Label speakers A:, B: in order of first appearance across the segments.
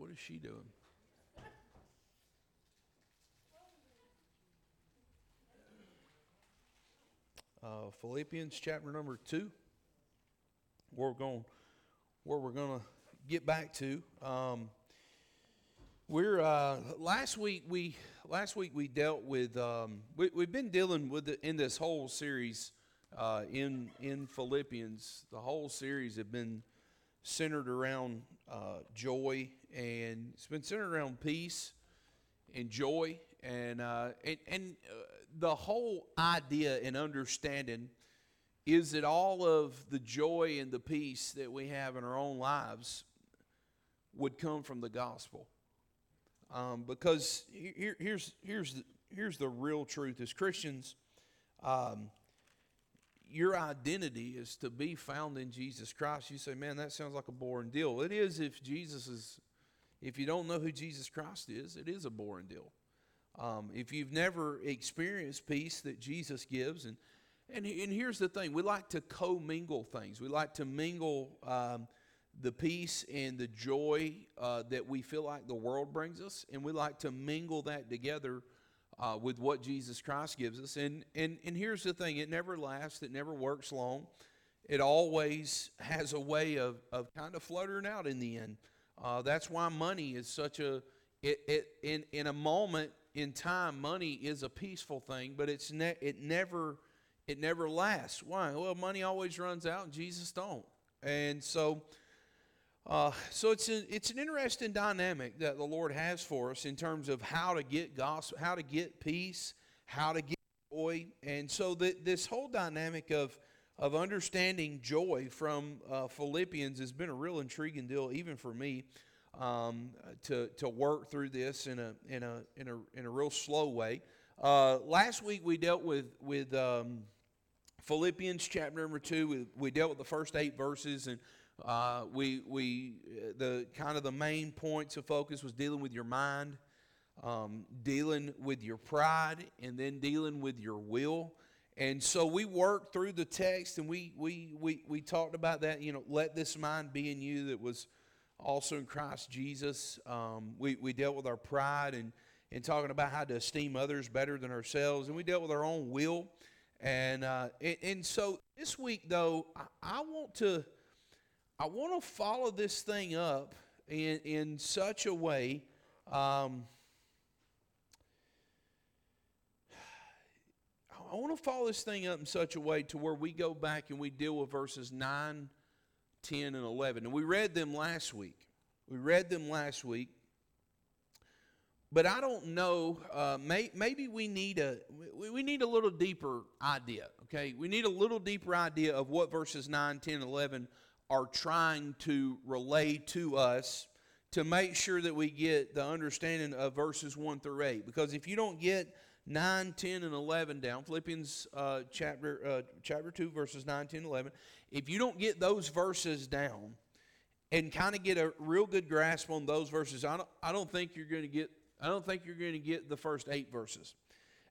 A: what is she doing? Uh, Philippians chapter number two. Where we're going, where we're going to get back to. Um, we're uh, last week we last week we dealt with um, we, we've been dealing with the, in this whole series uh, in in Philippians. The whole series have been centered around uh, joy and it's been centered around peace and joy and uh, and, and uh, the whole idea and understanding is that all of the joy and the peace that we have in our own lives would come from the gospel. Um, because here, here's here's the, here's the real truth: as Christians, um, your identity is to be found in Jesus Christ. You say, "Man, that sounds like a boring deal." It is if Jesus is. If you don't know who Jesus Christ is, it is a boring deal. Um, if you've never experienced peace that Jesus gives, and, and, and here's the thing we like to commingle things, we like to mingle um, the peace and the joy uh, that we feel like the world brings us, and we like to mingle that together. Uh, with what Jesus Christ gives us. And, and, and here's the thing it never lasts, it never works long. It always has a way of, of kind of fluttering out in the end. Uh, that's why money is such a, it, it, in, in a moment, in time, money is a peaceful thing, but it's ne- it never it never lasts. Why? Well, money always runs out, and Jesus don't. And so, uh, so it's a, it's an interesting dynamic that the Lord has for us in terms of how to get gospel, how to get peace, how to get joy, and so that this whole dynamic of of understanding joy from uh, Philippians has been a real intriguing deal, even for me um, to, to work through this in a, in a, in a, in a real slow way. Uh, last week we dealt with, with um, Philippians chapter number two. We, we, dealt with the first eight verses, and uh, we, we the kind of the main points of focus was dealing with your mind, um, dealing with your pride, and then dealing with your will. And so we worked through the text, and we we we we talked about that. You know, let this mind be in you that was also in Christ Jesus. Um, we, we dealt with our pride and, and talking about how to esteem others better than ourselves. And we dealt with our own will. And, uh, and, and, so this week, though, I, I, want to I want to follow this thing up in, in such a way. Um, I want to follow this thing up in such a way to where we go back and we deal with verses 9 10, and 11. And we read them last week. We read them last week. But I don't know. Uh, may, maybe we need a we, we need a little deeper idea. Okay, we need a little deeper idea of what verses 9, 10, 11 are trying to relay to us to make sure that we get the understanding of verses 1 through 8. Because if you don't get 9, 10, and 11 down, Philippians uh, chapter, uh, chapter 2, verses 9, 10, 11, if you don't get those verses down and kind of get a real good grasp on those verses, I don't, I don't think you're going to get I don't think you're going to get the first eight verses.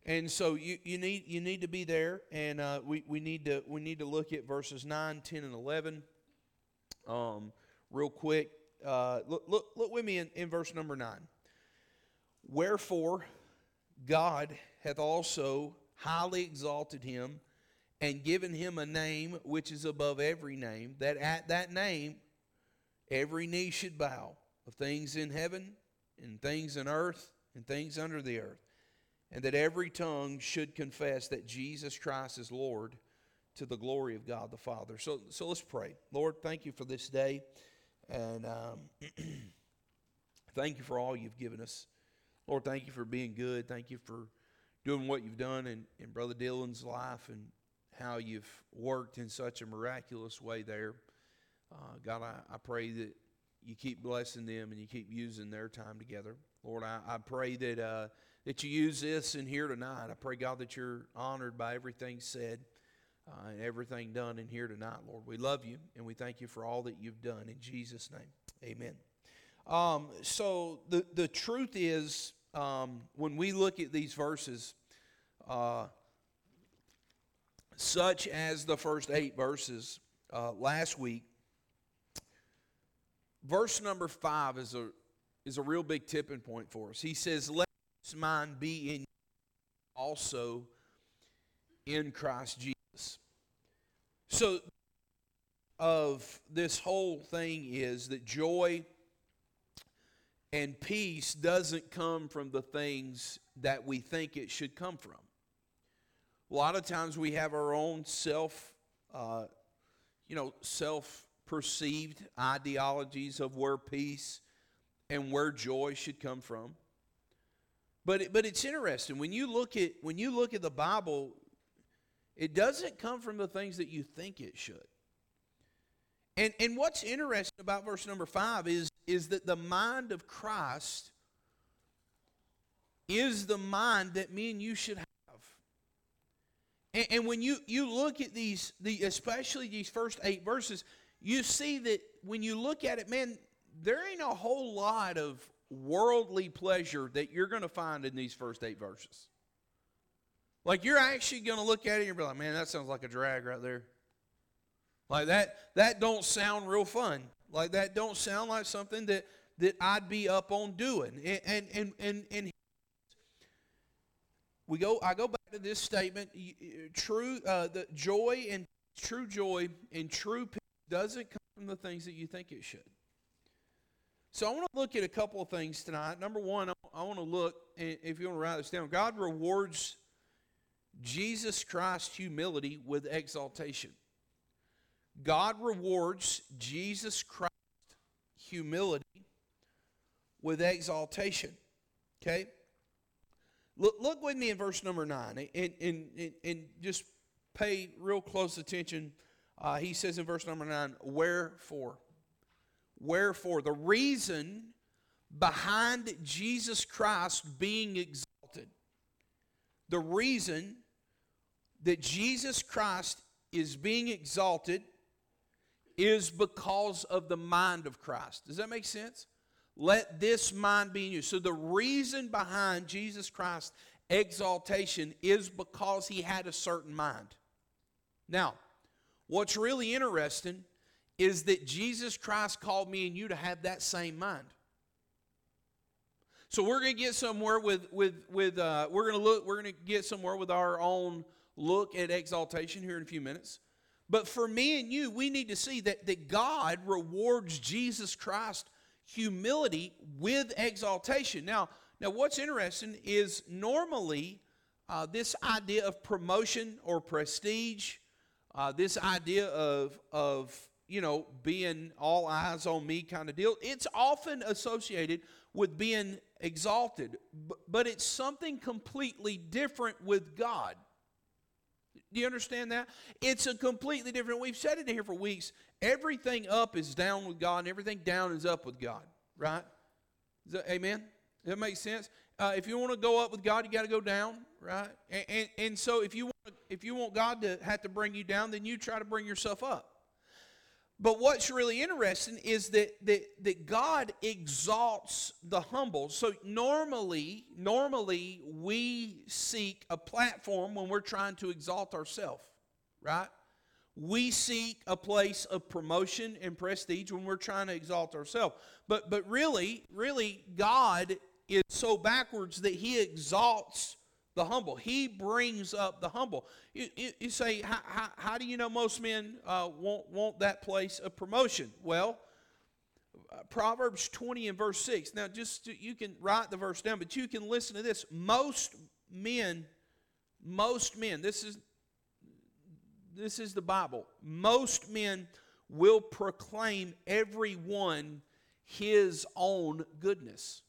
A: And so you, you need you need to be there, and uh, we, we need to we need to look at verses 9, 10, and 11 um, real quick. Uh, look, look, look with me in, in verse number 9. Wherefore, God hath also highly exalted him and given him a name which is above every name, that at that name every knee should bow of things in heaven and things in earth and things under the earth, and that every tongue should confess that Jesus Christ is Lord to the glory of God the Father. So, so let's pray. Lord, thank you for this day, and um, thank you for all you've given us. Lord, thank you for being good. Thank you for doing what you've done in, in Brother Dylan's life and how you've worked in such a miraculous way there. Uh, God, I, I pray that you keep blessing them and you keep using their time together. Lord, I, I pray that, uh, that you use this in here tonight. I pray, God, that you're honored by everything said uh, and everything done in here tonight, Lord. We love you and we thank you for all that you've done. In Jesus' name, amen. Um, so the, the truth is, um, when we look at these verses, uh, such as the first eight verses uh, last week. Verse number five is a is a real big tipping point for us. He says, Let this mind be in you also in Christ Jesus. So, of this whole thing is that joy and peace doesn't come from the things that we think it should come from. A lot of times we have our own self, uh, you know, self perceived ideologies of where peace and where joy should come from. But it, but it's interesting when you look at when you look at the Bible, it doesn't come from the things that you think it should. And and what's interesting about verse number five is is that the mind of Christ is the mind that me and you should have. And, and when you you look at these the especially these first eight verses, you see that when you look at it, man, there ain't a whole lot of worldly pleasure that you're going to find in these first eight verses. Like you're actually going to look at it and you're like, man, that sounds like a drag right there. Like that, that don't sound real fun. Like that don't sound like something that that I'd be up on doing. And and and and, and we go. I go back to this statement. True, uh, the joy and true joy and true peace doesn't come from the things that you think it should. So I want to look at a couple of things tonight. Number one, I want to look, if you want to write this down, God rewards Jesus Christ's humility with exaltation. God rewards Jesus Christ's humility with exaltation. Okay? Look, look with me in verse number 9 and, and, and, and just pay real close attention. Uh, he says in verse number 9, Wherefore? Wherefore, the reason behind Jesus Christ being exalted, the reason that Jesus Christ is being exalted is because of the mind of Christ. Does that make sense? Let this mind be in you. So, the reason behind Jesus Christ's exaltation is because he had a certain mind. Now, what's really interesting is that Jesus Christ called me and you to have that same mind. So we're going to get somewhere with with with uh, we're going to look we're going to get somewhere with our own look at exaltation here in a few minutes. But for me and you, we need to see that that God rewards Jesus Christ humility with exaltation. Now, now what's interesting is normally uh, this idea of promotion or prestige, uh, this idea of of you know, being all eyes on me kind of deal. It's often associated with being exalted, but it's something completely different with God. Do you understand that? It's a completely different. We've said it here for weeks. Everything up is down with God, and everything down is up with God. Right? That, amen. Does that make sense? Uh, if you want to go up with God, you got to go down. Right? And, and, and so if you want if you want God to have to bring you down, then you try to bring yourself up. But what's really interesting is that, that, that God exalts the humble. So normally, normally we seek a platform when we're trying to exalt ourselves, right? We seek a place of promotion and prestige when we're trying to exalt ourselves. But but really, really, God is so backwards that He exalts the humble. He brings up the humble. You, you, you say, how, how, how, do you know most men uh, want, want that place of promotion? Well, uh, Proverbs 20 and verse 6. Now, just you can write the verse down, but you can listen to this. Most men, most men, this is this is the Bible. Most men will proclaim every one his own goodness.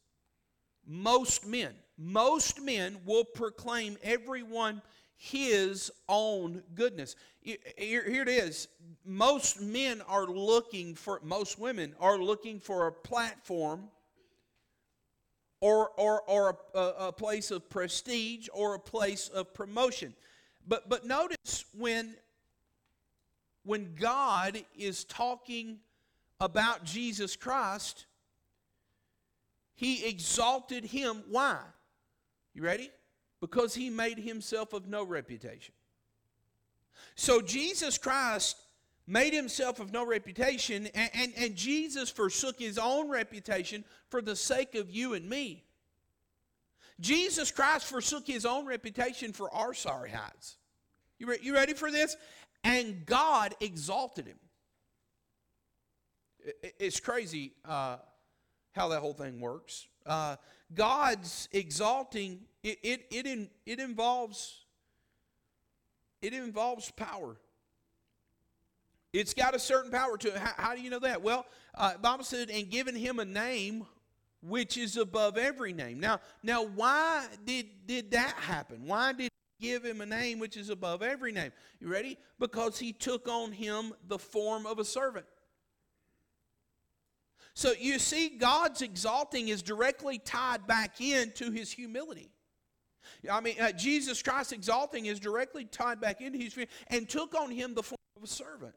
A: Most men most men will proclaim everyone his own goodness. Here, it is. Most men are looking for, most women are looking for a platform or, or, or a, a place of prestige or a place of promotion. But, but notice when, when God is talking about Jesus Christ, he exalted him. Why? You ready? Because he made himself of no reputation. So Jesus Christ made himself of no reputation, and, and, and Jesus forsook his own reputation for the sake of you and me. Jesus Christ forsook his own reputation for our sorry hides. You, re- you ready for this? And God exalted him. It, it's crazy uh, how that whole thing works. Uh, God's exalting it, it, it, it involves it involves power. It's got a certain power to it. How, how do you know that? Well, uh, Bible said, and given him a name which is above every name. Now, now why did, did that happen? Why did he give him a name which is above every name? You ready? Because he took on him the form of a servant. So you see, God's exalting is directly tied back into his humility. I mean, uh, Jesus Christ exalting is directly tied back into his and took on him the form of a servant.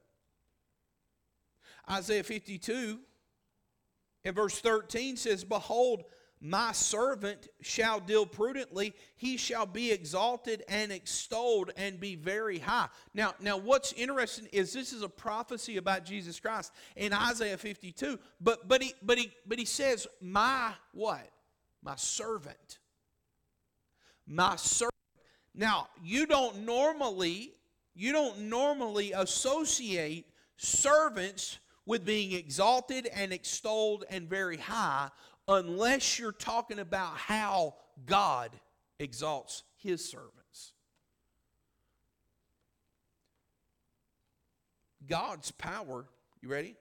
A: Isaiah 52 and verse 13 says, Behold, my servant shall deal prudently. He shall be exalted and extolled and be very high. Now now what's interesting is this is a prophecy about jesus christ in isaiah 52 but but he but he but he says my what? My servant. My servant. Now you don't normally you don't normally associate servants with being exalted and extolled and very high unless you're talking about how God exalts his servants. God's power, you ready?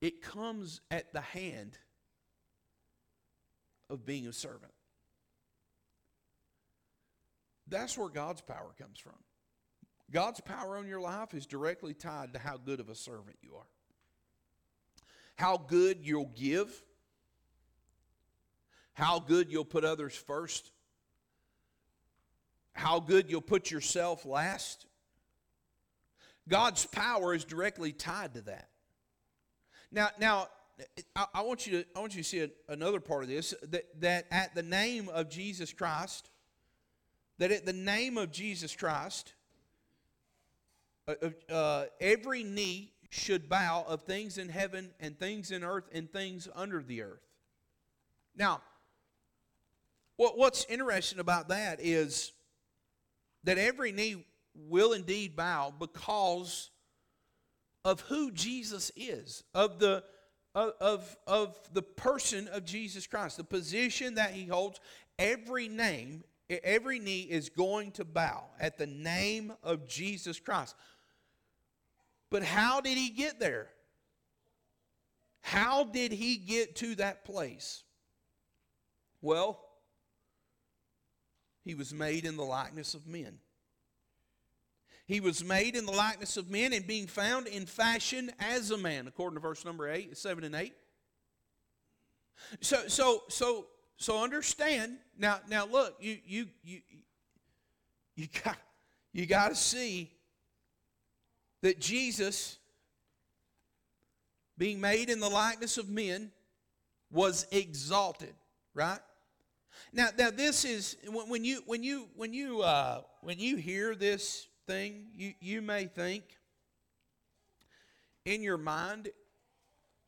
A: It comes at the hand of being a servant. That's where God's power comes from. God's power on your life is directly tied to how good of a servant you are. How good you'll give, how good you'll put others first, how good you'll put yourself last. God's power is directly tied to that. Now, now I, want you to I want you to see another part of this that, that at the name of Jesus Christ, that at the name of Jesus Christ, uh, uh, every knee should bow of things in heaven and things in earth and things under the earth. Now, what, what's interesting about that is that every knee will indeed bow because of who Jesus is, of the of, of, the person of Jesus Christ, the position that he holds. Every name, every knee is going to bow at the name of Jesus Christ. But how did he get there? How did he get to that place? Well, he was made in the likeness of men. He was made in the likeness of men and being found in fashion as a man, according to verse number 8, 7 and 8. So so so so understand now now look, you you you you got you got to see that Jesus, being made in the likeness of men, was exalted, right? Now, now this is when you when you when you uh, when you hear this thing, you you may think in your mind,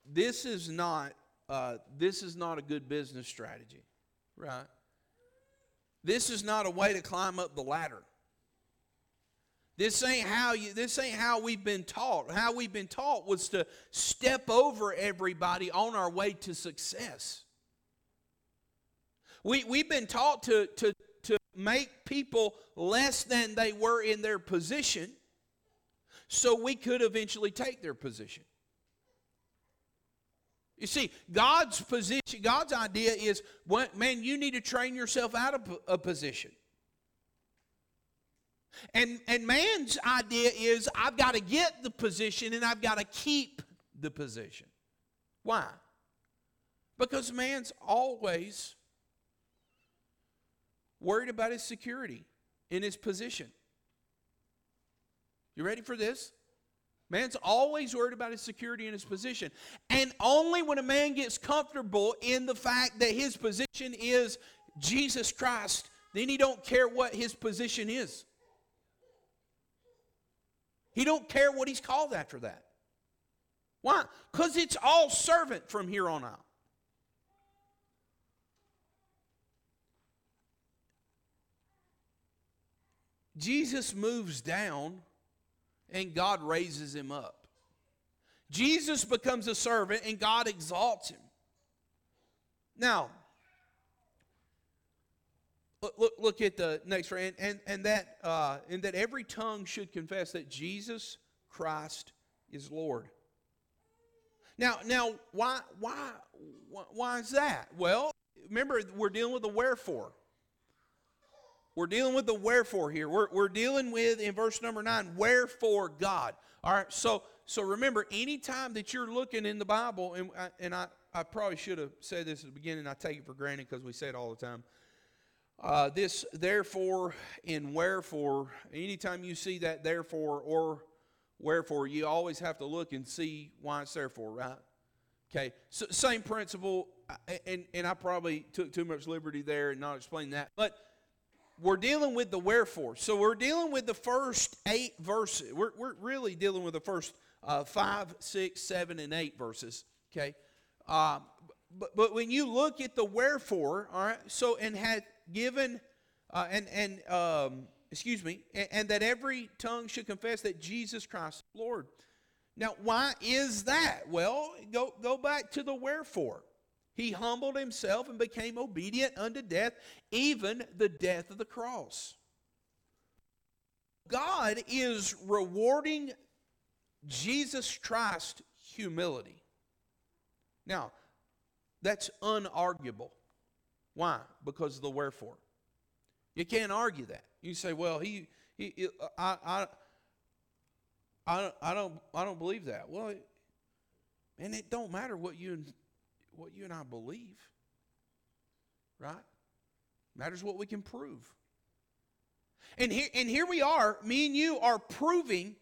A: this is not uh, this is not a good business strategy, right? This is not a way to climb up the ladder. This ain't how you this ain't how we've been taught. How we've been taught was to step over everybody on our way to success. We, we've been taught to, to, to make people less than they were in their position so we could eventually take their position. You see, God's position, God's idea is, man, you need to train yourself out of a position. And, and man's idea is I've got to get the position and I've got to keep the position. Why? Because man's always worried about his security in his position. You ready for this? Man's always worried about his security in his position. And only when a man gets comfortable in the fact that his position is Jesus Christ, then he don't care what his position is. He don't care what he's called after that. Why? Because it's all servant from here on out. Jesus moves down and God raises him up. Jesus becomes a servant and God exalts him. Now, look, look at the next phrase, and, and, that, uh, and that every tongue should confess that Jesus Christ is Lord. Now, now, why, why, why is that? Well, remember, we're dealing with the wherefore. We're dealing with the wherefore here. We're, we're dealing with, in verse number nine, wherefore God. All right, so, so remember, anytime that you're looking in the Bible, and, and I, I probably should have said this at the beginning, I take it for granted because we say it all the time. Uh, this therefore and wherefore, anytime you see that therefore or wherefore, you always have to look and see why it's therefore, right? Okay, so same principle, and, and I probably took too much liberty there and not explain that, but we're dealing with the wherefore. So we're dealing with the first eight verses. We're, we're really dealing with the first uh, five, six, seven, and eight verses. Okay. Uh, but, but when you look at the wherefore, all right, so and had given, uh, and, and um, excuse me, and, and that every tongue should confess that Jesus Christ is Lord. Now, why is that? Well, go, go back to the wherefore. He humbled himself and became obedient unto death, even the death of the cross. God is rewarding Jesus Christ humility. Now, that's unarguable. Why? Because of the wherefore. You can't argue that. You say, well, he, he, I, I, I, I don't, I don't believe that. Well, and it don't matter what you what you and I believe, right? Matters what we can prove. And here, and here we are, me and you are proving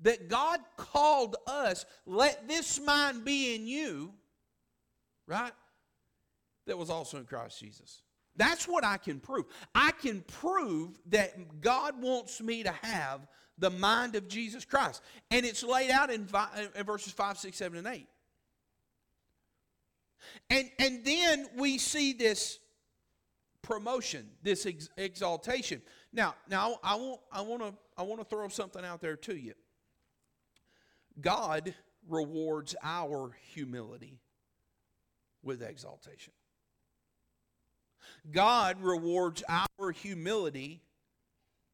A: that God called us, let this mind be in you, right? That was also in Christ Jesus. That's what I can prove. I can prove that God wants me to have the mind of Jesus Christ. And it's laid out in, in verses 5, 6, 7, and 8. And, and then we see this promotion, this ex- exaltation. Now, now I want I want to I want to throw something out there to you. God rewards our humility with exaltation. God rewards our humility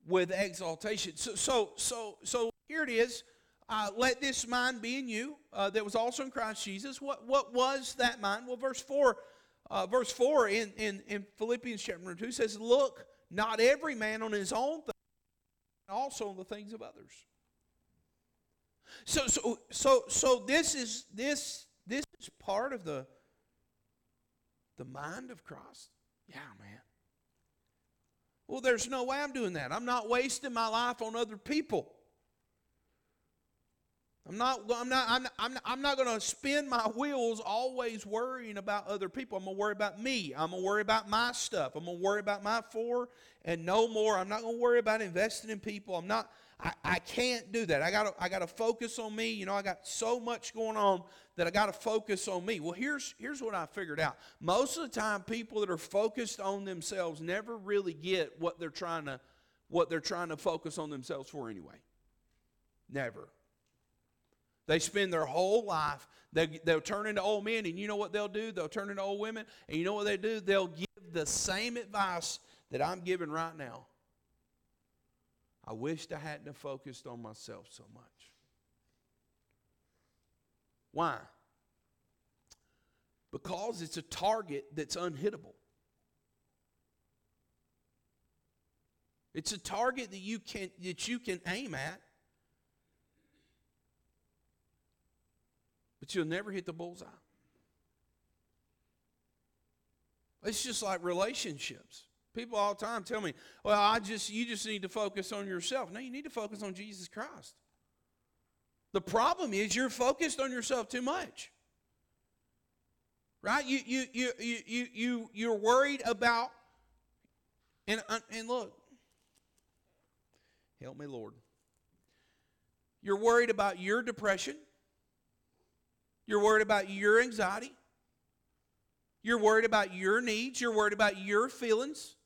A: with exaltation. So so so so here it is. Uh, let this mind be in you uh, that was also in Christ Jesus. What, what was that mind? Well, verse 4, uh, verse 4 in, in, in Philippians chapter 2 says, Look, not every man on his own thing, also on the things of others. So, so, so, so this is this this is part of the the mind of Christ. Yeah, man. Well, there's no way I'm doing that. I'm not wasting my life on other people. I'm not, I'm not, I'm not, I'm not, I'm not going to spin my wheels always worrying about other people. I'm going to worry about me. I'm going to worry about my stuff. I'm going to worry about my four and no more. I'm not going to worry about investing in people. I'm not, I, I can't do that. I got I got to focus on me. You know, I got so much going on that I got to focus on me. Well, here's, here's what I figured out. Most of the time, people that are focused on themselves never really get what they're trying to, what they're trying to focus on themselves for anyway. Never. They spend their whole life, they, they'll turn into old men, and you know what they'll do? They'll turn into old women, and you know what they do? They'll give the same advice that I'm giving right now. I wished I hadn't have focused on myself so much. Why? Because it's a target that's unhittable. It's a target that you can that you can aim at but you'll never hit the bullseye. It's just like relationships. People all the time tell me, "Well, I just you just need to focus on yourself." No, you need to focus on Jesus Christ. The problem is you're focused on yourself too much. Right? You you you you you you you're worried about and uh, and look. Help me, Lord. You're worried about your depression. You're worried about your anxiety. You're worried about your needs. You're worried about your feelings.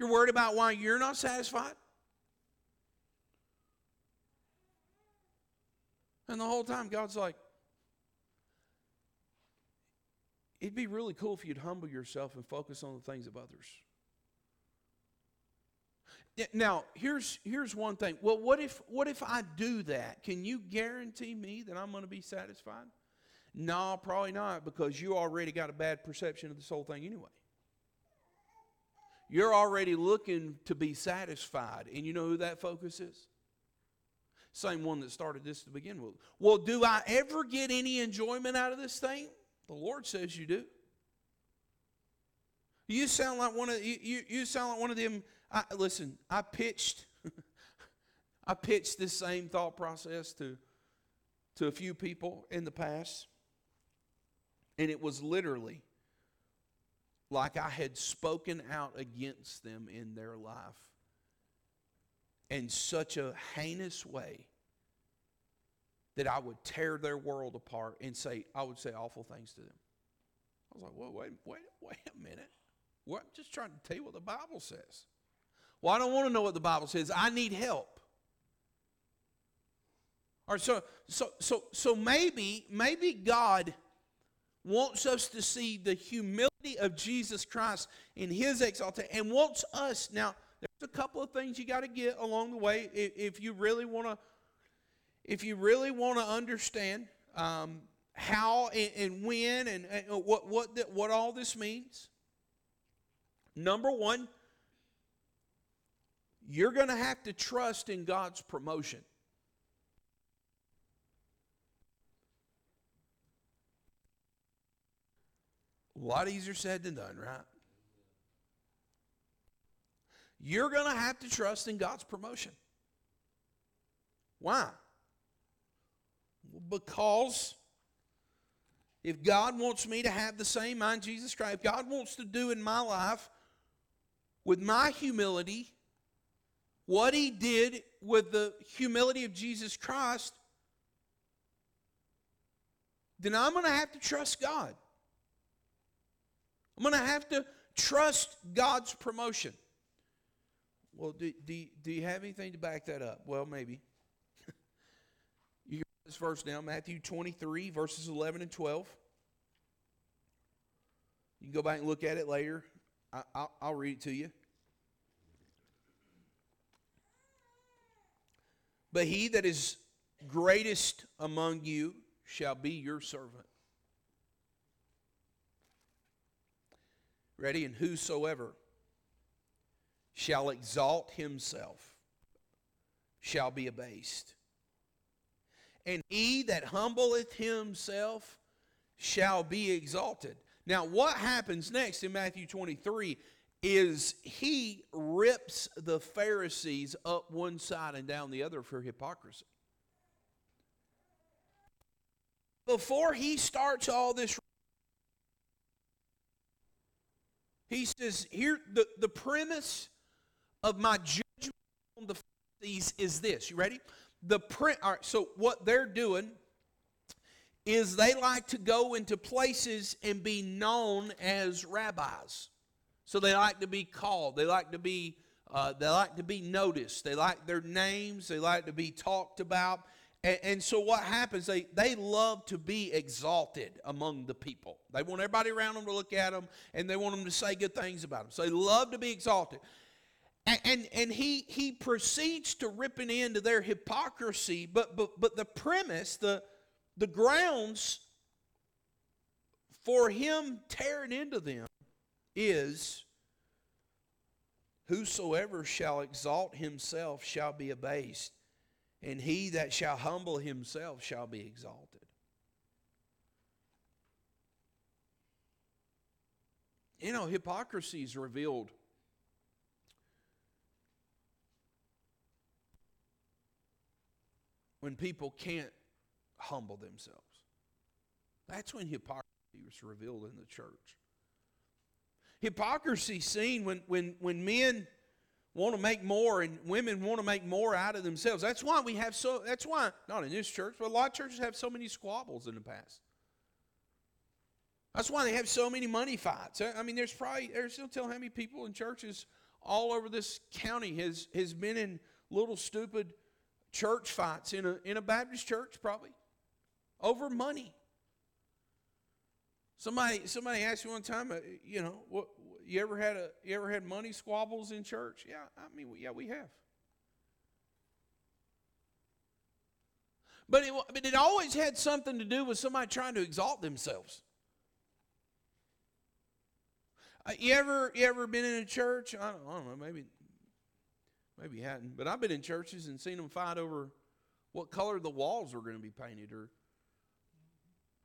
A: You're worried about why you're not satisfied. And the whole time, God's like, it'd be really cool if you'd humble yourself and focus on the things of others. Now, here's here's one thing. Well, what if what if I do that? Can you guarantee me that I'm going to be satisfied? No, probably not, because you already got a bad perception of this whole thing anyway. You're already looking to be satisfied, and you know who that focus is? Same one that started this to begin with. Well, do I ever get any enjoyment out of this thing? The Lord says you do. You sound like one of you, you, you sound like one of them I, listen, I pitched, I pitched this same thought process to, to a few people in the past, and it was literally like I had spoken out against them in their life in such a heinous way that I would tear their world apart and say, I would say awful things to them. I was like, well, wait, wait, wait a minute. Well, I'm just trying to tell you what the Bible says. Well, I don't want to know what the Bible says. I need help. All right, so so so so maybe maybe God wants us to see the humility of Jesus Christ in his exaltation and wants us now there's a couple of things you got to get along the way if, if you really want to if you really want to understand um, how and, and when and, and, what what the, what all this means number one you're going to have to trust in God's promotion. A lot easier said than done, right? You're going to have to trust in God's promotion. Why? Because if God wants me to have the same mind Jesus Christ, if God wants to do in my life with my humility what he did with the humility of Jesus Christ, then I'm going to have to trust God. I'm going to have to trust God's promotion. Well, do, do, do you have anything to back that up? Well, maybe. you this verse down Matthew 23, verses 11 and 12. You can go back and look at it later. I, will read it to you. But he that is greatest among you shall be your servant. Ready? And whosoever shall exalt himself shall be abased. And he that humbleth himself shall be exalted. Now, what happens next in Matthew 23 is he rips the Pharisees up one side and down the other for hypocrisy. Before he starts all this, he says, Here, the, the premise of my judgment on the Pharisees is this. You ready? The print, all right, so what they're doing is they like to go into places and be known as rabbis. So they like to be called. They like to be uh, they like to be noticed. They like their names. They like to be talked about. And, and, so what happens? They they love to be exalted among the people. They want everybody around them to look at them, and they want them to say good things about them. So they love to be exalted. And, and, and he he proceeds to ripping into their hypocrisy, but but but the premise, the the grounds for him tearing into them is Whosoever shall exalt himself shall be abased, and he that shall humble himself shall be exalted. You know, hypocrisy is revealed when people can't humble themselves. That's when hypocrisy is revealed in the church. Hypocrisy seen when, when, when men want to make more and women want to make more out of themselves. That's why we have so that's why not in this church, but a lot of churches have so many squabbles in the past. That's why they have so many money fights. I mean, there's probably there's still tell how many people in churches all over this county has has been in little stupid church fights in a in a Baptist church probably over money. Somebody somebody asked me one time, uh, you know, what you ever had a you ever had money squabbles in church? Yeah, I mean, yeah, we have. But it, but it always had something to do with somebody trying to exalt themselves. Uh, you ever you ever been in a church? I don't, I don't know, maybe maybe you hadn't, but I've been in churches and seen them fight over what color the walls were going to be painted, or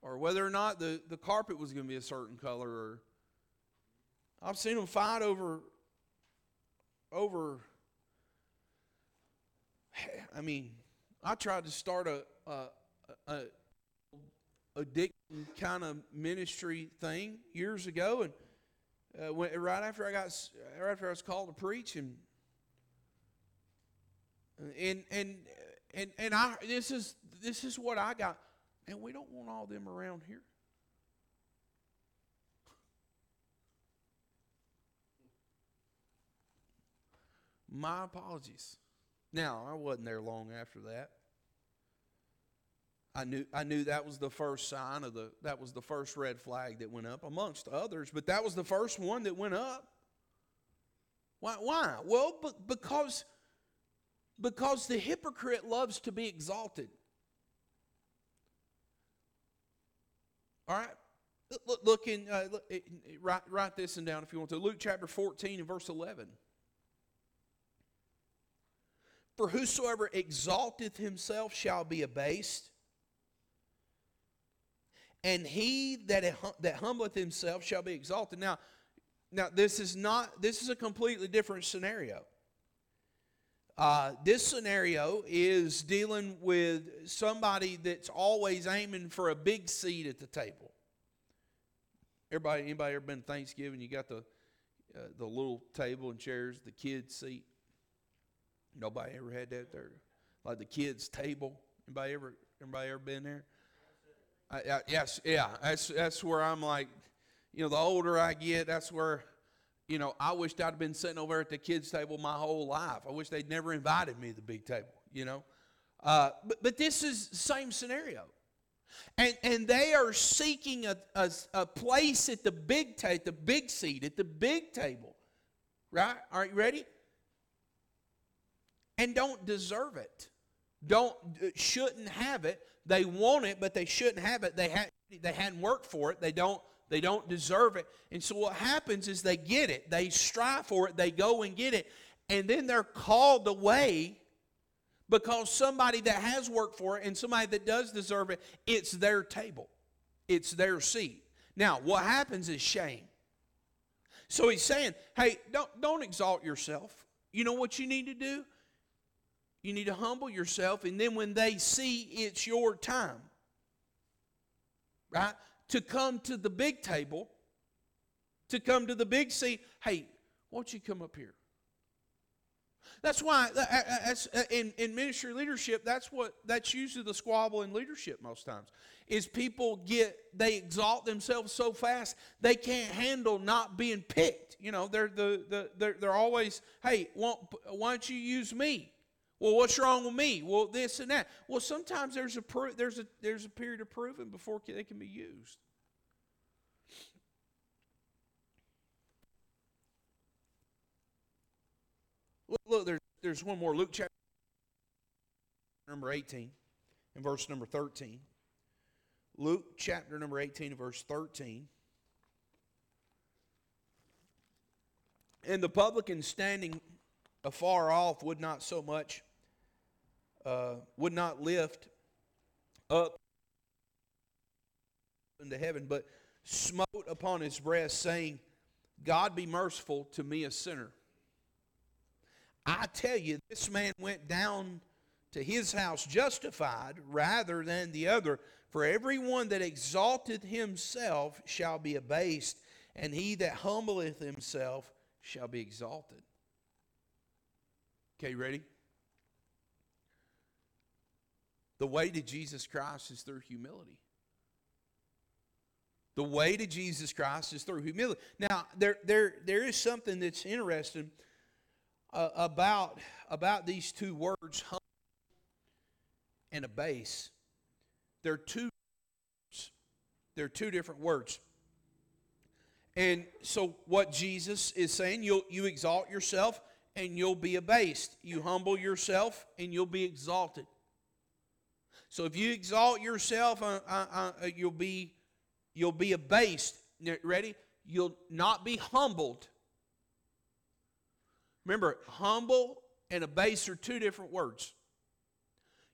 A: or whether or not the, the carpet was going to be a certain color, or I've seen them fight over over. I mean, I tried to start a a, a addiction kind of ministry thing years ago, and uh, right after I got right after I was called to preach and and and and and I this is this is what I got and we don't want all them around here my apologies now I wasn't there long after that I knew I knew that was the first sign of the that was the first red flag that went up amongst others, but that was the first one that went up. Why? Why? Well, because because the hypocrite loves to be exalted. All right. Look, look in, uh, look, write, write this down if you want to. Luke chapter 14 and verse 11. For whosoever exalteth himself shall be abased, and he that, that humbleth himself shall be exalted. Now, now this is not this is a completely different scenario. Uh, this scenario is dealing with somebody that's always aiming for a big seat at the table. Everybody, anybody ever been Thanksgiving? You got the uh, the little table and chairs, the kids' seat. Nobody ever had that there, like the kids' table. Anybody ever? Anybody ever been there? I, yes, yeah. That's that's where I'm like, you know, the older I get, that's where, you know, I wished I'd been sitting over at the kids' table my whole life. I wish they'd never invited me to the big table. You know, uh, but but this is the same scenario, and and they are seeking a, a, a place at the big table, the big seat at the big table, right? Are you ready? And don't deserve it. Don't uh, shouldn't have it they want it, but they shouldn't have it. They, ha- they hadn't worked for it. They don't, they don't deserve it. And so what happens is they get it. They strive for it. They go and get it. And then they're called away because somebody that has worked for it and somebody that does deserve it, it's their table. It's their seat. Now, what happens is shame. So he's saying, hey, don't, don't exalt yourself. You know what you need to do? You need to humble yourself, and then when they see it's your time, right, to come to the big table, to come to the big seat, hey, why don't you come up here? That's why uh, uh, uh, in, in ministry leadership, that's what that's usually the squabble in leadership most times. Is people get they exalt themselves so fast they can't handle not being picked. You know, they're the, the they're, they're always, hey, why don't you use me? Well, what's wrong with me? Well, this and that. Well, sometimes there's a there's a there's a period of proving before they can be used. Look, look there's there's one more. Luke chapter number 18 and verse number 13. Luke chapter number 18 and verse 13. And the publican standing afar off would not so much uh, would not lift up into heaven, but smote upon his breast, saying, God be merciful to me, a sinner. I tell you, this man went down to his house justified rather than the other. For everyone that exalteth himself shall be abased, and he that humbleth himself shall be exalted. Okay, ready? The way to Jesus Christ is through humility. The way to Jesus Christ is through humility. Now, there, there, there is something that's interesting uh, about, about these two words, humble and abase. They're two, they're two different words. And so, what Jesus is saying, you you exalt yourself and you'll be abased. You humble yourself and you'll be exalted. So, if you exalt yourself, uh, uh, uh, you'll be you'll be abased. Ready? You'll not be humbled. Remember, humble and abase are two different words.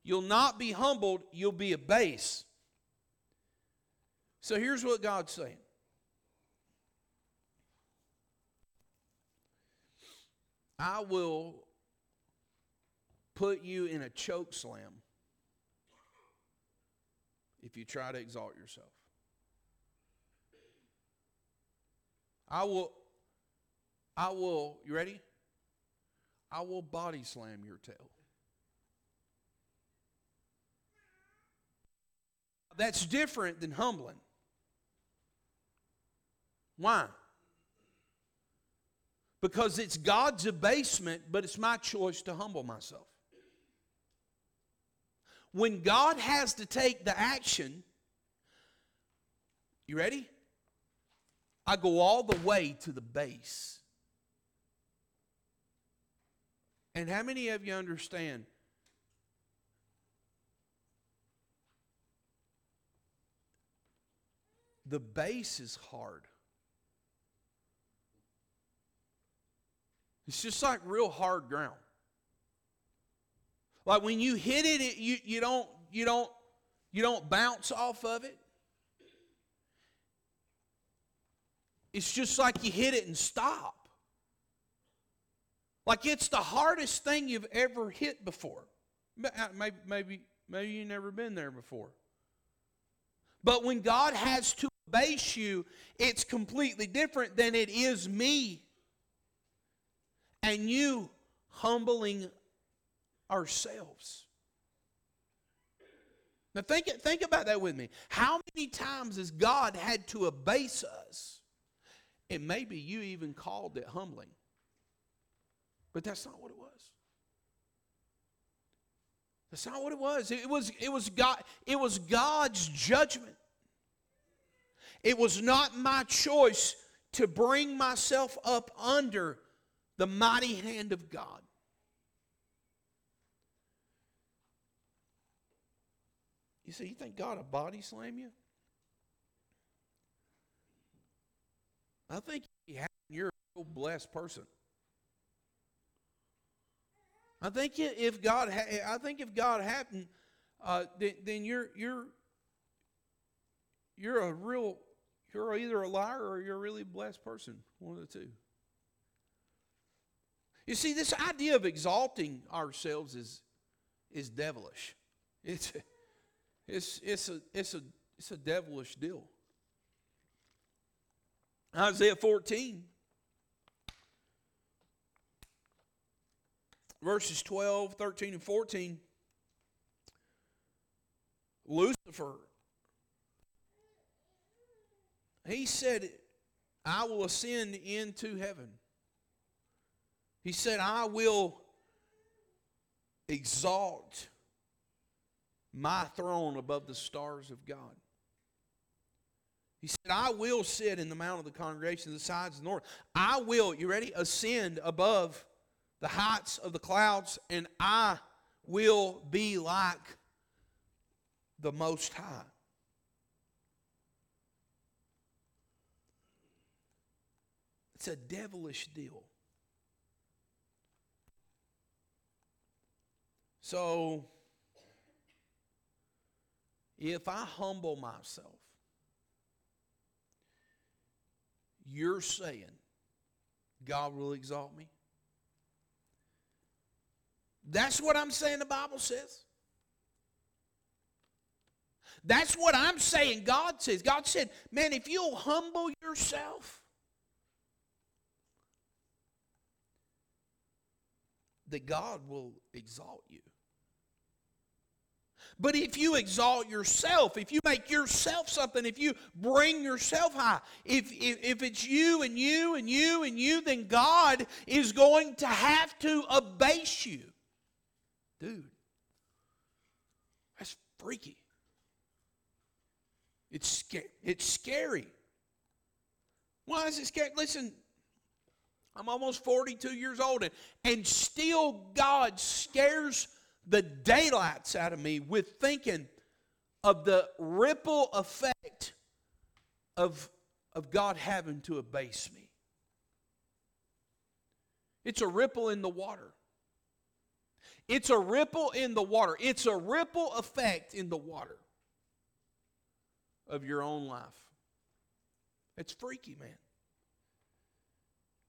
A: You'll not be humbled, you'll be abased. So here's what God's saying I will put you in a choke slam if you try to exalt yourself. I will, I will, you ready? I will body slam your tail. That's different than humbling. Why? because it's God's abasement, but it's my choice to humble myself. When God has to take the action, you ready? I go all the way to the base. And how many of you understand? The base is hard. It's just like real hard ground. Like when you hit it, it you, you don't you don't you don't bounce off of it. It's just like you hit it and stop. Like it's the hardest thing you've ever hit before. Uh, maybe, maybe, maybe you've never been there before. But when God has to base you, it's completely different than it is me and you humbling ourselves. Now think, think about that with me. How many times has God had to abase us? And maybe you even called it humbling. But that's not what it was. That's not what it was. It was, it was, God, it was God's judgment. It was not my choice to bring myself up under the mighty hand of God. You say, you think God will body slam you? I think you're a real blessed person. I think if God, I think if God happened, uh, then, then you're you're you're a real, you're either a liar or you're a really blessed person. One of the two. You see, this idea of exalting ourselves is, is devilish. It's, it's, it's, a, it's, a, it's a devilish deal. Isaiah 14, verses 12, 13, and 14. Lucifer, he said, I will ascend into heaven. He said, I will exalt my throne above the stars of God. He said, I will sit in the mount of the congregation, the sides of the north. I will, you ready? Ascend above the heights of the clouds, and I will be like the Most High. It's a devilish deal. So, if I humble myself, you're saying God will exalt me? That's what I'm saying the Bible says. That's what I'm saying God says. God said, man, if you'll humble yourself, that God will exalt you. But if you exalt yourself, if you make yourself something, if you bring yourself high, if, if, if it's you and you and you and you, then God is going to have to abase you. Dude, that's freaky. It's, scary. it's scary. Why is it scary? Listen, I'm almost 42 years old, and, and still God scares the daylights out of me with thinking of the ripple effect of, of God having to abase me. It's a ripple in the water. It's a ripple in the water. It's a ripple effect in the water of your own life. It's freaky, man.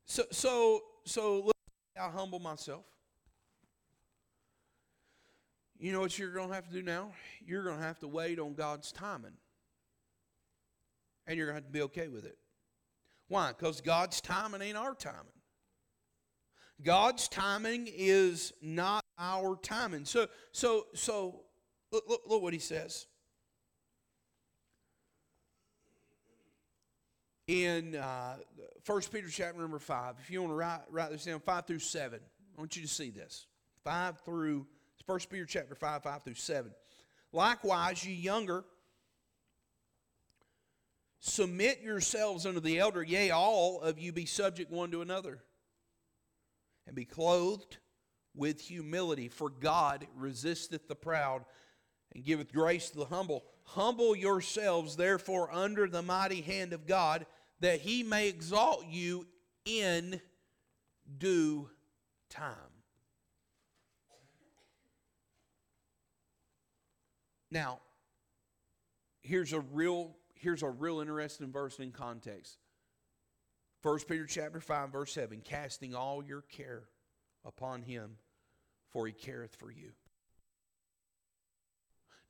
A: So, so, so look, I humble myself. You know what you're going to have to do now? You're going to have to wait on God's timing. And you're going to have to be okay with it. Why? Because God's timing ain't our timing. God's timing is not our timing. So, so, so look, look, look what he says. In uh, 1 Peter chapter number 5, if you want to write, write this down, 5 through 7, I want you to see this. 5 through 1 Peter chapter 5, 5 through 7. Likewise, ye younger, submit yourselves unto the elder, yea, all of you be subject one to another, and be clothed with humility, for God resisteth the proud and giveth grace to the humble. Humble yourselves, therefore, under the mighty hand of God, that he may exalt you in due time. Now, here's a real here's a real interesting verse in context. 1 Peter chapter 5 verse 7 casting all your care upon him for he careth for you.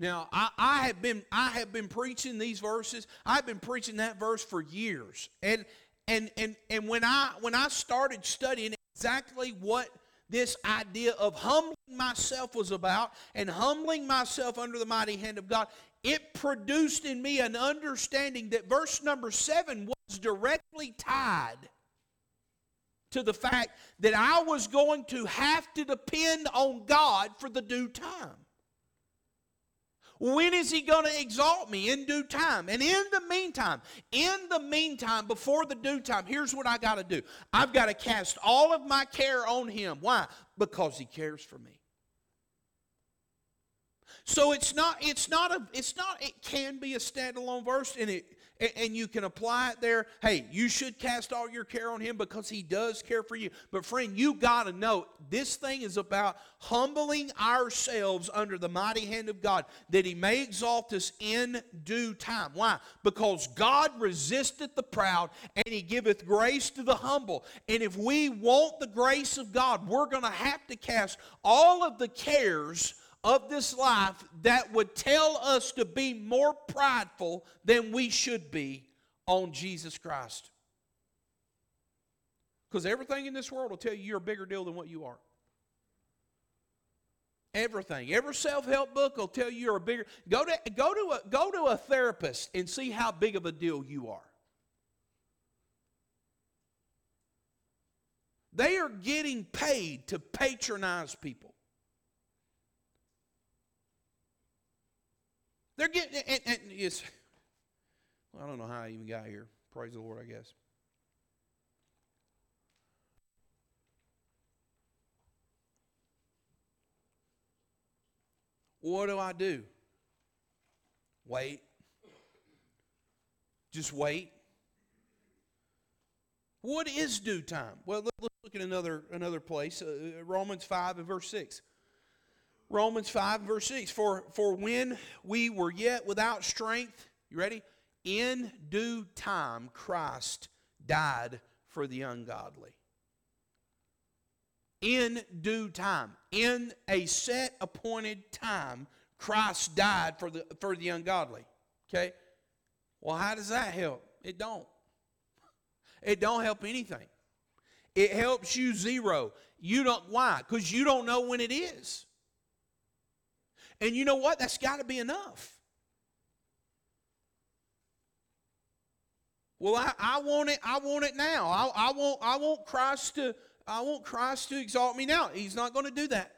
A: Now, I, I, have been I have been preaching these verses. I've been preaching that verse for years. And and and and when I when I started studying exactly what this idea of humbling myself was about and humbling myself under the mighty hand of God, it produced in me an understanding that verse number seven was directly tied to the fact that I was going to have to depend on God for the due time. When is he going to exalt me? In due time. And in the meantime, in the meantime, before the due time, here's what I got to do I've got to cast all of my care on him. Why? Because he cares for me. So it's not, it's not a, it's not, it can be a standalone verse and it and you can apply it there. Hey, you should cast all your care on him because he does care for you. But, friend, you got to know this thing is about humbling ourselves under the mighty hand of God that he may exalt us in due time. Why? Because God resisteth the proud and he giveth grace to the humble. And if we want the grace of God, we're going to have to cast all of the cares of this life that would tell us to be more prideful than we should be on Jesus Christ. Because everything in this world will tell you you're a bigger deal than what you are. Everything. Every self-help book will tell you you're a bigger. Go to, go, to a, go to a therapist and see how big of a deal you are. They are getting paid to patronize people. They're getting, and, and it's, well, I don't know how I even got here. Praise the Lord, I guess. What do I do? Wait. Just wait. What is due time? Well, let's look at another another place. Uh, Romans 5 and verse 6. Romans 5, verse 6. For, for when we were yet without strength, you ready? In due time, Christ died for the ungodly. In due time, in a set appointed time, Christ died for the, for the ungodly. Okay? Well, how does that help? It don't. It don't help anything. It helps you zero. You don't why? Because you don't know when it is. And you know what? That's got to be enough. Well, I, I want it, I want it now. I, I want I want Christ to I want Christ to exalt me now. He's not going to do that.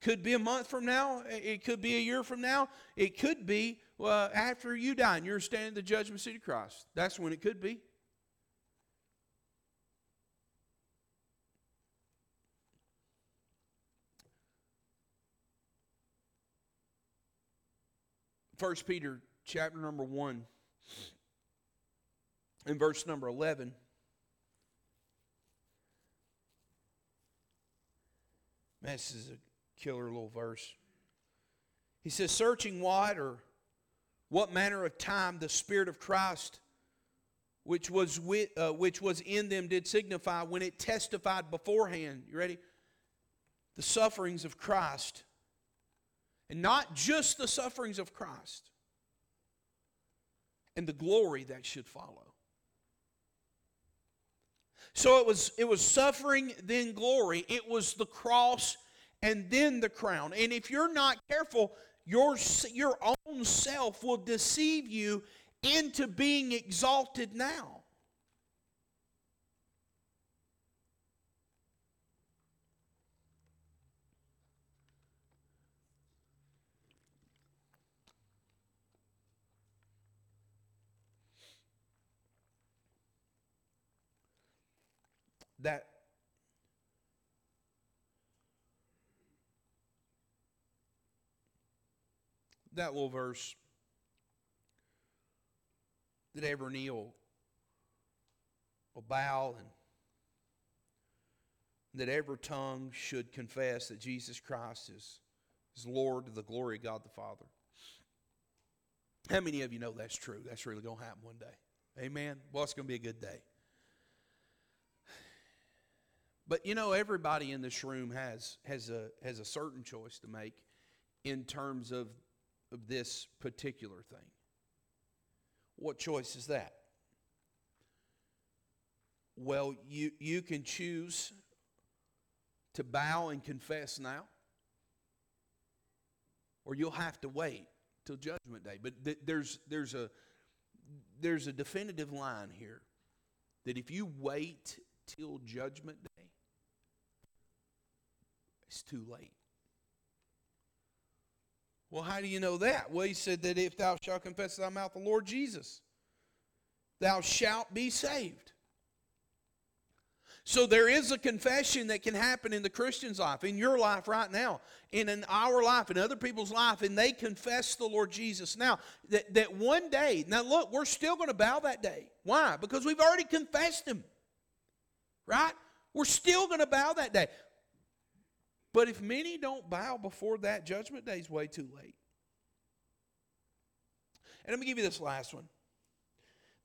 A: Could be a month from now. It could be a year from now. It could be well, after you die and you're standing in the judgment seat of Christ. That's when it could be. First Peter chapter number 1 in verse number 11 Man, this is a killer little verse. He says, Searching what or what manner of time the Spirit of Christ, which was, with, uh, which was in them, did signify when it testified beforehand. You ready? The sufferings of Christ. And not just the sufferings of Christ, and the glory that should follow. So it was it was suffering then glory. It was the cross and then the crown. And if you're not careful, your your own self will deceive you into being exalted now. That that little verse that every knee will, will bow and that every tongue should confess that Jesus Christ is, is Lord to the glory of God the Father. How many of you know that's true? That's really going to happen one day. Amen. Well, it's going to be a good day. But you know, everybody in this room has has a has a certain choice to make in terms of, of this particular thing. What choice is that? Well, you, you can choose to bow and confess now, or you'll have to wait till Judgment Day. But th- there's, there's, a, there's a definitive line here that if you wait till Judgment Day, it's too late. Well, how do you know that? Well, he said that if thou shalt confess thy mouth the Lord Jesus, thou shalt be saved. So there is a confession that can happen in the Christian's life, in your life right now, and in our life, in other people's life, and they confess the Lord Jesus. Now, that, that one day, now look, we're still going to bow that day. Why? Because we've already confessed Him. Right? We're still going to bow that day. But if many don't bow before that, judgment day is way too late. And let me give you this last one.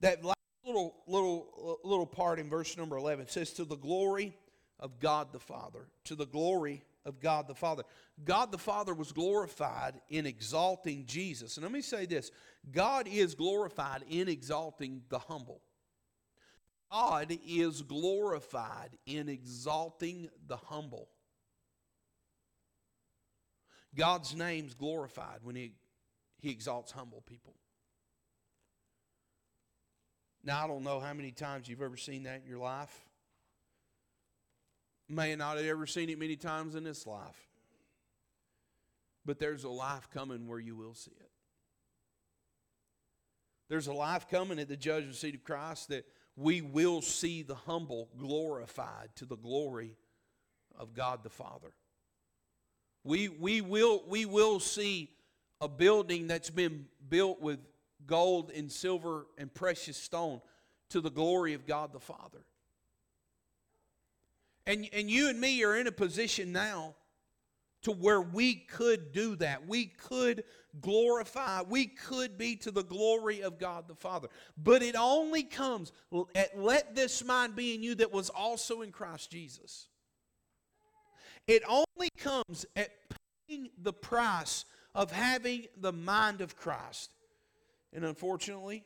A: That last little little little part in verse number 11 says to the glory of God the Father, to the glory of God the Father. God the Father was glorified in exalting Jesus. And let me say this, God is glorified in exalting the humble. God is glorified in exalting the humble. God's name's glorified when he, he exalts humble people. Now, I don't know how many times you've ever seen that in your life. May not have ever seen it many times in this life. But there's a life coming where you will see it. There's a life coming at the judgment seat of Christ that we will see the humble glorified to the glory of God the Father. We, we, will, we will see a building that's been built with gold and silver and precious stone to the glory of God the Father. And, and you and me are in a position now to where we could do that. We could glorify, we could be to the glory of God the Father. But it only comes at let this mind be in you that was also in Christ Jesus. It only comes at paying the price of having the mind of Christ. And unfortunately,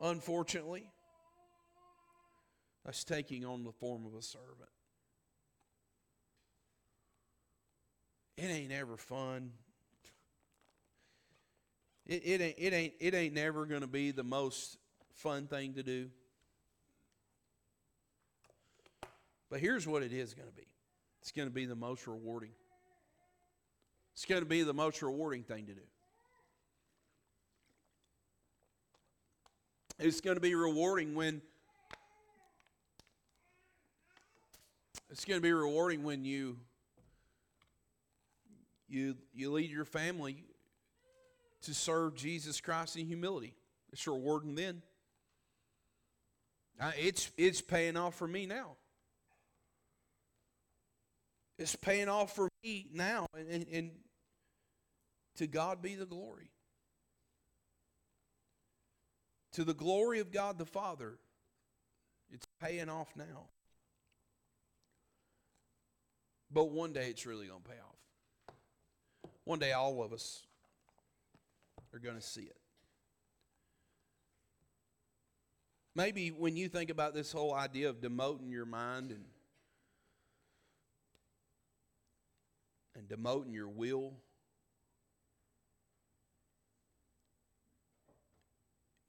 A: unfortunately, that's taking on the form of a servant. It ain't ever fun. It, it ain't it ain't it ain't never gonna be the most fun thing to do. But here's what it is gonna be. It's gonna be the most rewarding. It's gonna be the most rewarding thing to do. It's going to be rewarding when it's going to be rewarding when you you you lead your family to serve Jesus Christ in humility. It's rewarding then. It's it's paying off for me now. It's paying off for me now, and, and, and to God be the glory. To the glory of God the Father, it's paying off now. But one day it's really going to pay off. One day all of us are going to see it. Maybe when you think about this whole idea of demoting your mind and and demoting your will.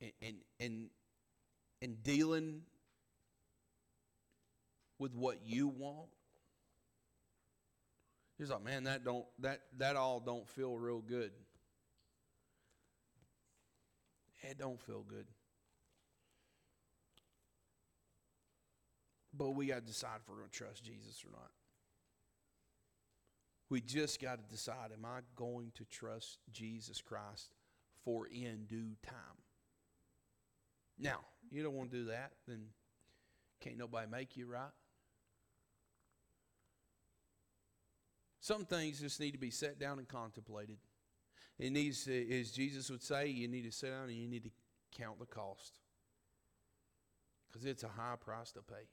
A: And and and, and dealing with what you want. He's like man that don't that that all don't feel real good. It don't feel good. But we got to decide if we're going to trust jesus or not we just got to decide am i going to trust jesus christ for in due time now, you don't want to do that, then can't nobody make you right. Some things just need to be set down and contemplated. It needs to, as Jesus would say, you need to sit down and you need to count the cost. Because it's a high price to pay.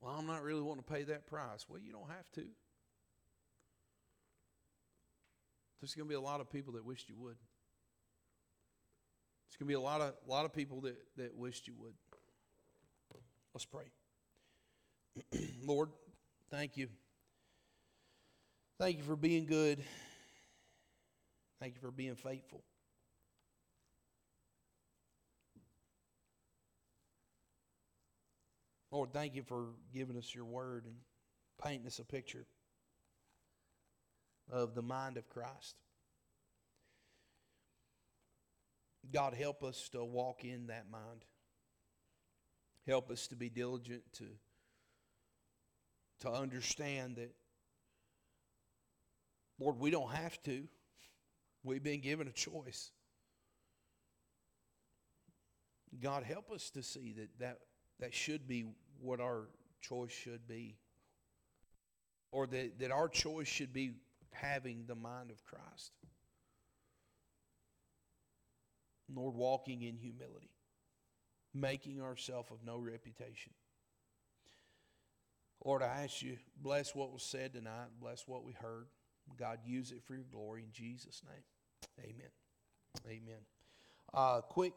A: Well, I'm not really wanting to pay that price. Well, you don't have to. There's going to be a lot of people that wished you would. There's going to be a lot of, lot of people that, that wished you would. Let's pray. Lord, thank you. Thank you for being good. Thank you for being faithful. Lord, thank you for giving us your word and painting us a picture of the mind of Christ. God, help us to walk in that mind. Help us to be diligent to, to understand that, Lord, we don't have to. We've been given a choice. God, help us to see that that, that should be what our choice should be. Or that, that our choice should be having the mind of Christ. Lord, walking in humility, making ourselves of no reputation. Lord, I ask you, bless what was said tonight, bless what we heard. God, use it for your glory in Jesus' name. Amen. Amen. Uh, quick